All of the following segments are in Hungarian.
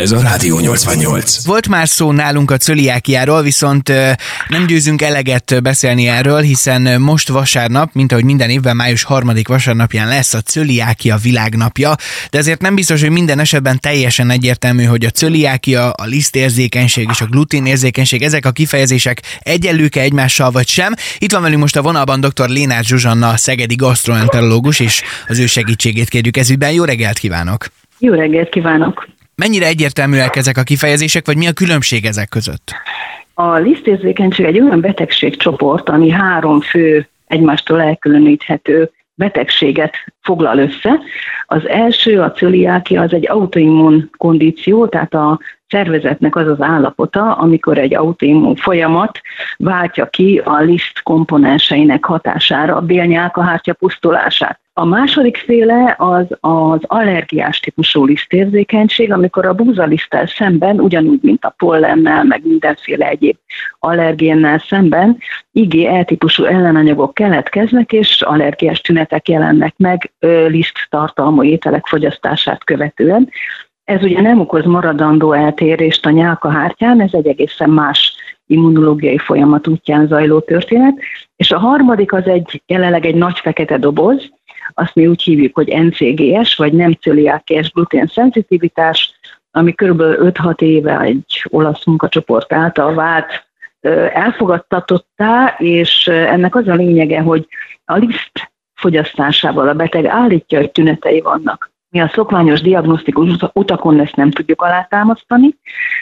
Ez a Rádió 88. Volt már szó nálunk a cöliákiáról, viszont nem győzünk eleget beszélni erről, hiszen most vasárnap, mint ahogy minden évben május harmadik vasárnapján lesz a cöliákia világnapja, de ezért nem biztos, hogy minden esetben teljesen egyértelmű, hogy a cöliákia, a lisztérzékenység és a gluténérzékenység, ezek a kifejezések egyenlőke egymással vagy sem. Itt van velünk most a vonalban dr. Lénár Zsuzsanna, a szegedi gastroenterológus, és az ő segítségét kérjük ezügyben. Jó reggelt kívánok! Jó reggelt kívánok! Mennyire egyértelműek ezek a kifejezések, vagy mi a különbség ezek között? A lisztérzékenység egy olyan betegségcsoport, ami három fő egymástól elkülöníthető betegséget foglal össze. Az első, a cöliákia, az egy autoimmun kondíció, tehát a szervezetnek az az állapota, amikor egy autoimmun folyamat váltja ki a liszt komponenseinek hatására a bélnyálkahártya pusztulását. A második féle az az allergiás típusú lisztérzékenység, amikor a búzaliszttel szemben, ugyanúgy, mint a pollennel, meg mindenféle egyéb allergénnel szemben, IgE típusú ellenanyagok keletkeznek, és allergiás tünetek jelennek meg liszt tartalmú ételek fogyasztását követően. Ez ugye nem okoz maradandó eltérést a nyálkahártyán, ez egy egészen más immunológiai folyamat útján zajló történet. És a harmadik az egy jelenleg egy nagy fekete doboz, azt mi úgy hívjuk, hogy NCGS, vagy nem cöliákiás glutén szenzitivitás, ami kb. 5-6 éve egy olasz munkacsoport által vált elfogadtatottá, és ennek az a lényege, hogy a liszt fogyasztásával a beteg állítja, hogy tünetei vannak. Mi a szokványos diagnosztikus utakon ezt nem tudjuk alátámasztani,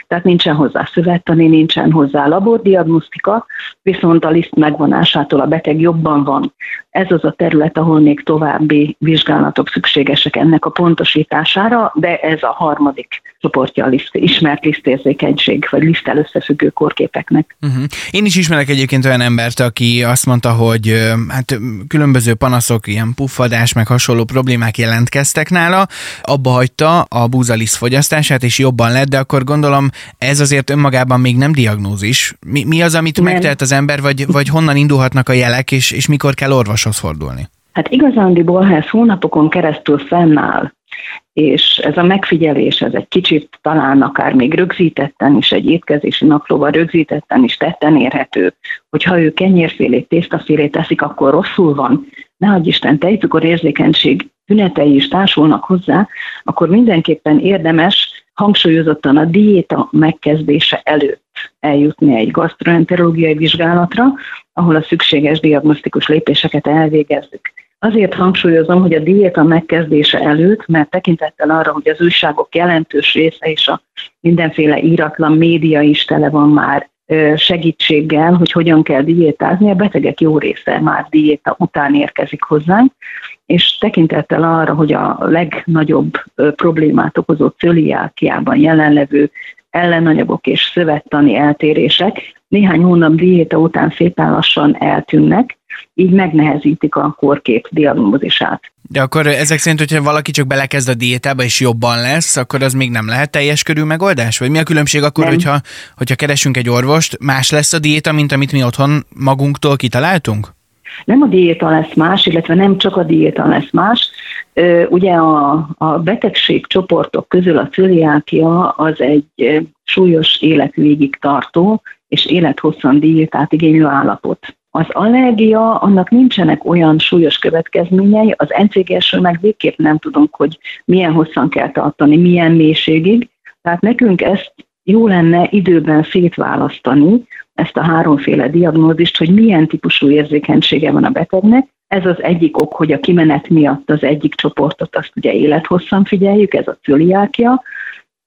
tehát nincsen hozzá szövettani, nincsen hozzá labordiagnosztika, viszont a liszt megvonásától a beteg jobban van. Ez az a terület, ahol még további vizsgálatok szükségesek ennek a pontosítására, de ez a harmadik csoportja a liszt, ismert lisztérzékenység, vagy liszttel összefüggő kórképeknek. Uh-huh. Én is ismerek egyébként olyan embert, aki azt mondta, hogy hát különböző panaszok, ilyen puffadás, meg hasonló problémák jelentkeztek nála, abba hagyta a búzalisz fogyasztását, és jobban lett, de akkor gondolom ez azért önmagában még nem diagnózis. Mi, mi az, amit nem. megtehet az ember, vagy, vagy honnan indulhatnak a jelek, és, és mikor kell orvoshoz fordulni? Hát igazándiból, ha ez hónapokon keresztül fennáll, és ez a megfigyelés, ez egy kicsit talán akár még rögzítetten is, egy étkezési naplóval rögzítetten is tetten érhető, hogy ha ő kenyérfélét, tésztafélét teszik, akkor rosszul van, ne adj Isten, tejcukor érzékenység tünetei is társulnak hozzá, akkor mindenképpen érdemes hangsúlyozottan a diéta megkezdése előtt eljutni egy gastroenterológiai vizsgálatra, ahol a szükséges diagnosztikus lépéseket elvégezzük. Azért hangsúlyozom, hogy a diéta megkezdése előtt, mert tekintettel arra, hogy az újságok jelentős része és a mindenféle íratlan média is tele van már segítséggel, hogy hogyan kell diétázni, a betegek jó része már diéta után érkezik hozzánk, és tekintettel arra, hogy a legnagyobb problémát okozó cöliákiában jelenlevő ellenanyagok és szövettani eltérések néhány hónap diéta után szépen lassan eltűnnek, így megnehezítik a korkép diagnózisát. De akkor ezek szerint, hogyha valaki csak belekezd a diétába és jobban lesz, akkor az még nem lehet teljes körű megoldás? Vagy mi a különbség akkor, hogyha, hogyha keresünk egy orvost, más lesz a diéta, mint amit mi otthon magunktól kitaláltunk? Nem a diéta lesz más, illetve nem csak a diéta lesz más. Ugye a, a betegség csoportok közül a cöliákia az egy súlyos életvégig tartó és élethosszan diétát igénylő állapot. Az allergia, annak nincsenek olyan súlyos következményei, az NCGS-ről meg végképp nem tudunk, hogy milyen hosszan kell tartani, milyen mélységig. Tehát nekünk ezt jó lenne időben szétválasztani, ezt a háromféle diagnózist, hogy milyen típusú érzékenysége van a betegnek. Ez az egyik ok, hogy a kimenet miatt az egyik csoportot azt ugye élethosszan figyeljük, ez a cöliákia.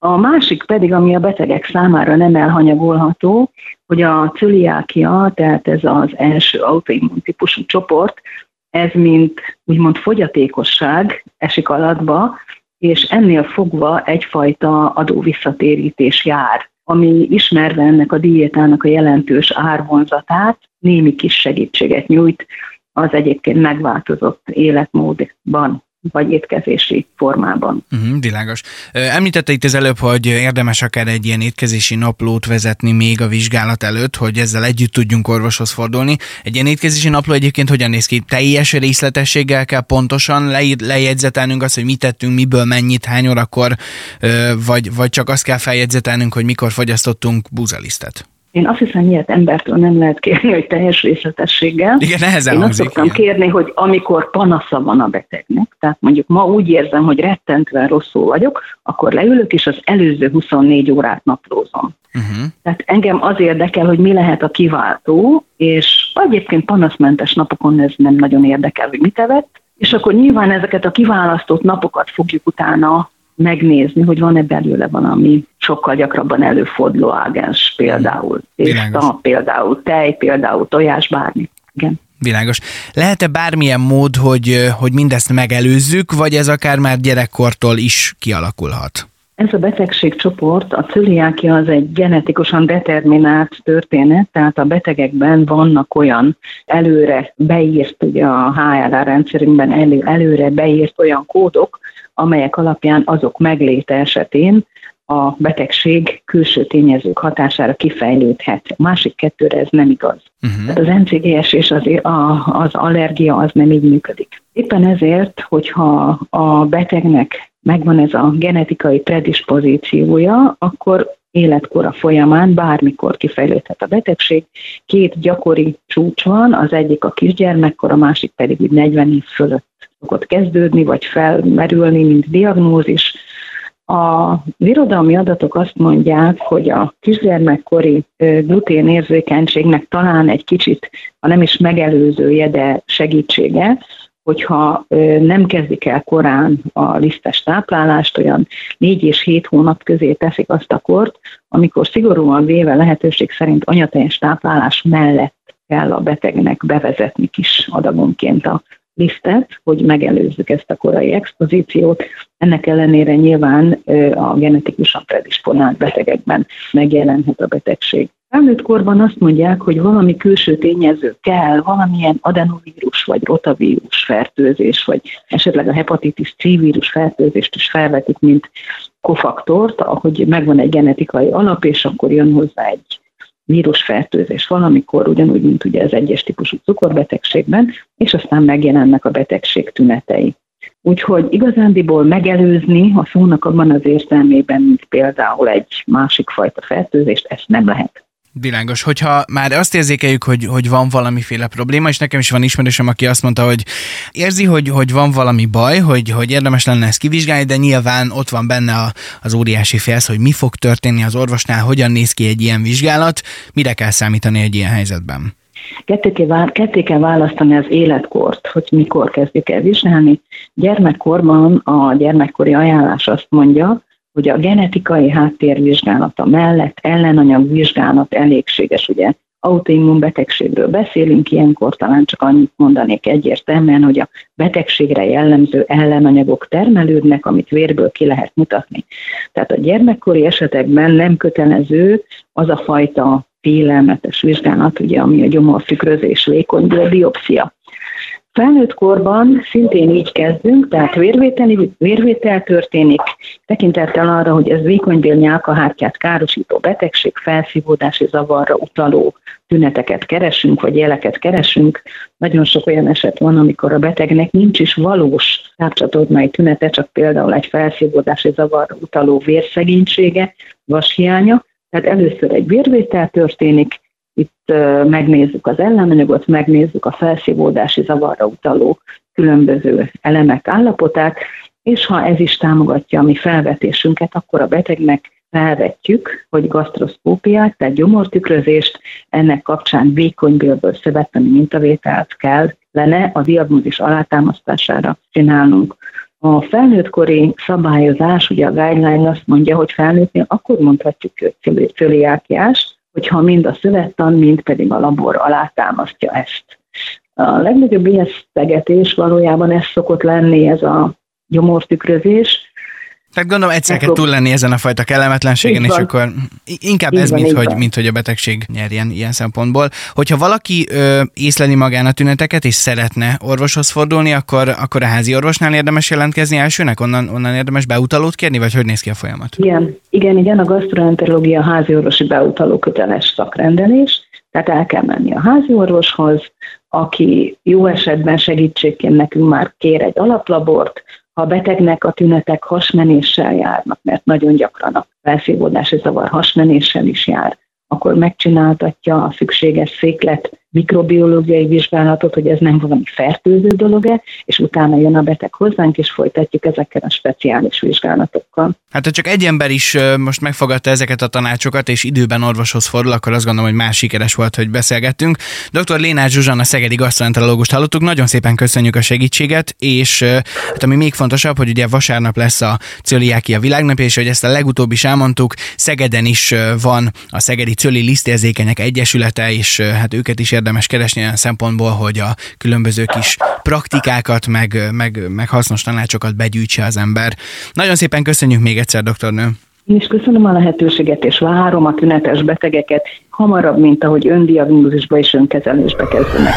A másik pedig, ami a betegek számára nem elhanyagolható, hogy a cöliákia, tehát ez az első autoimmun típusú csoport, ez mint úgymond fogyatékosság esik alatba, és ennél fogva egyfajta adóvisszatérítés jár, ami ismerve ennek a diétának a jelentős árvonzatát, némi kis segítséget nyújt az egyébként megváltozott életmódban. Vagy étkezési formában. Uh-huh, világos. Említette itt az előbb, hogy érdemes akár egy ilyen étkezési naplót vezetni még a vizsgálat előtt, hogy ezzel együtt tudjunk orvoshoz fordulni. Egy ilyen étkezési napló egyébként hogyan néz ki? Teljes részletességgel kell pontosan lejegyzetelnünk azt, hogy mit tettünk, miből mennyit, hány órakor, vagy, vagy csak azt kell feljegyzetelnünk, hogy mikor fogyasztottunk búzalisztet? Én azt hiszem, ilyet embertől nem lehet kérni, hogy teljes részletességgel. Igen, nehezen Én azt szoktam igen. kérni, hogy amikor panasza van a betegnek, tehát mondjuk ma úgy érzem, hogy rettentően rosszul vagyok, akkor leülök, és az előző 24 órát naplózom. Uh-huh. Tehát engem az érdekel, hogy mi lehet a kiváltó, és egyébként panaszmentes napokon ez nem nagyon érdekel, hogy mit evett, és akkor nyilván ezeket a kiválasztott napokat fogjuk utána megnézni, hogy van-e belőle valami sokkal gyakrabban előforduló ágens, például tészta, például tej, például tojás, bármi. Igen. Világos. Lehet-e bármilyen mód, hogy, hogy mindezt megelőzzük, vagy ez akár már gyerekkortól is kialakulhat? Ez a betegségcsoport, a cöliákia az egy genetikusan determinált történet, tehát a betegekben vannak olyan előre beírt, ugye a HLA rendszerünkben elő, előre beírt olyan kódok, amelyek alapján azok megléte esetén a betegség külső tényezők hatására kifejlődhet. A másik kettőre ez nem igaz. Uh-huh. Tehát az NCGS és az, a, az allergia az nem így működik. Éppen ezért, hogyha a betegnek megvan ez a genetikai predispozíciója, akkor életkora folyamán bármikor kifejlődhet a betegség. Két gyakori csúcs van, az egyik a kisgyermekkor, a másik pedig 40 év fölött szokott kezdődni, vagy felmerülni, mint diagnózis. A irodalmi adatok azt mondják, hogy a kisgyermekkori gluténérzékenységnek talán egy kicsit, ha nem is megelőzője, de segítsége, hogyha nem kezdik el korán a lisztes táplálást, olyan 4 és 7 hónap közé teszik azt a kort, amikor szigorúan véve lehetőség szerint anyateljes táplálás mellett kell a betegnek bevezetni kis adagonként a lisztet, hogy megelőzzük ezt a korai expozíciót. Ennek ellenére nyilván a genetikusan predisponált betegekben megjelenhet a betegség. Felnőtt korban azt mondják, hogy valami külső tényező kell, valamilyen adenovírus vagy rotavírus fertőzés, vagy esetleg a hepatitis C vírus fertőzést is felvetik, mint kofaktort, ahogy megvan egy genetikai alap, és akkor jön hozzá egy vírusfertőzés valamikor, ugyanúgy, mint ugye az egyes típusú cukorbetegségben, és aztán megjelennek a betegség tünetei. Úgyhogy igazándiból megelőzni a szónak abban az értelmében, mint például egy másik fajta fertőzést, ezt nem lehet. Világos, hogyha már azt érzékeljük, hogy, hogy van valamiféle probléma, és nekem is van ismerősöm, aki azt mondta, hogy érzi, hogy, hogy van valami baj, hogy, hogy érdemes lenne ezt kivizsgálni, de nyilván ott van benne a, az óriási félsz, hogy mi fog történni az orvosnál, hogyan néz ki egy ilyen vizsgálat, mire kell számítani egy ilyen helyzetben. Ketté kell választani az életkort, hogy mikor kezdjük el vizsgálni. Gyermekkorban a gyermekkori ajánlás azt mondja, hogy a genetikai háttérvizsgálata mellett ellenanyagvizsgálat elégséges, ugye autoimmun betegségről beszélünk, ilyenkor talán csak annyit mondanék egyértelműen, hogy a betegségre jellemző ellenanyagok termelődnek, amit vérből ki lehet mutatni. Tehát a gyermekkori esetekben nem kötelező az a fajta félelmetes vizsgálat, ugye, ami a gyomorfükrözés, vékonyből biopszia. Felnőtt korban szintén így kezdünk, tehát vérvételi, vérvétel történik, tekintettel arra, hogy ez vékonybél nyálkahártyát károsító betegség, felszívódási zavarra utaló tüneteket keresünk, vagy jeleket keresünk. Nagyon sok olyan eset van, amikor a betegnek nincs is valós tápcsatornai tünete, csak például egy felszívódási zavarra utaló vérszegénysége, vashiánya. Tehát először egy vérvétel történik, itt megnézzük az ellenanyagot, megnézzük a felszívódási zavarra utaló különböző elemek állapotát, és ha ez is támogatja a mi felvetésünket, akkor a betegnek felvetjük, hogy gasztroszkópiát, tehát gyomortükrözést, ennek kapcsán vékonybélből szövetteni mintavételt kell lenne a diagnózis alátámasztására csinálnunk. A felnőttkori szabályozás, ugye a guideline azt mondja, hogy felnőttnél akkor mondhatjuk, cöliákiás, hogyha mind a szövettan, mind pedig a labor alátámasztja ezt. A legnagyobb ijesztegetés valójában ez szokott lenni, ez a gyomortükrözés, Tehát gondolom egyszer kell túl lenni ezen a fajta kellemetlenségen, és akkor inkább így ez, van, mint, hogy, mint hogy a betegség nyerjen ilyen szempontból. Hogyha valaki ö, észleli magán a tüneteket, és szeretne orvoshoz fordulni, akkor, akkor a házi orvosnál érdemes jelentkezni elsőnek? Onnan, onnan érdemes beutalót kérni, vagy hogy néz ki a folyamat? Igen, igen, igen a gastroenterológia házi orvosi beutaló köteles szakrendelés, tehát el kell menni a házi orvoshoz, aki jó esetben segítségként nekünk már kér egy alaplabort, ha a betegnek a tünetek hasmenéssel járnak, mert nagyon gyakran a felszívódási zavar hasmenéssel is jár, akkor megcsináltatja a szükséges széklet mikrobiológiai vizsgálatot, hogy ez nem valami fertőző dolog-e, és utána jön a beteg hozzánk, és folytatjuk ezekkel a speciális vizsgálatokkal. Hát ha csak egy ember is most megfogadta ezeket a tanácsokat, és időben orvoshoz fordul, akkor azt gondolom, hogy más sikeres volt, hogy beszélgettünk. Dr. Lénás Zsuzsanna Szegedi gasztroenterológust hallottuk, nagyon szépen köszönjük a segítséget, és hát ami még fontosabb, hogy ugye vasárnap lesz a cöliákia világnapja, és hogy ezt a legutóbb is elmondtuk, Szegeden is van a Szegedi Cöli Lisztérzékenyek Egyesülete, és hát őket is érdemes keresni olyan szempontból, hogy a különböző kis praktikákat, meg, meg, meg hasznos tanácsokat begyűjtse az ember. Nagyon szépen köszönjük még egyszer, doktornő. Én is köszönöm a lehetőséget, és várom a tünetes betegeket hamarabb, mint ahogy öndiagnózisba és önkezelésbe kezdenek.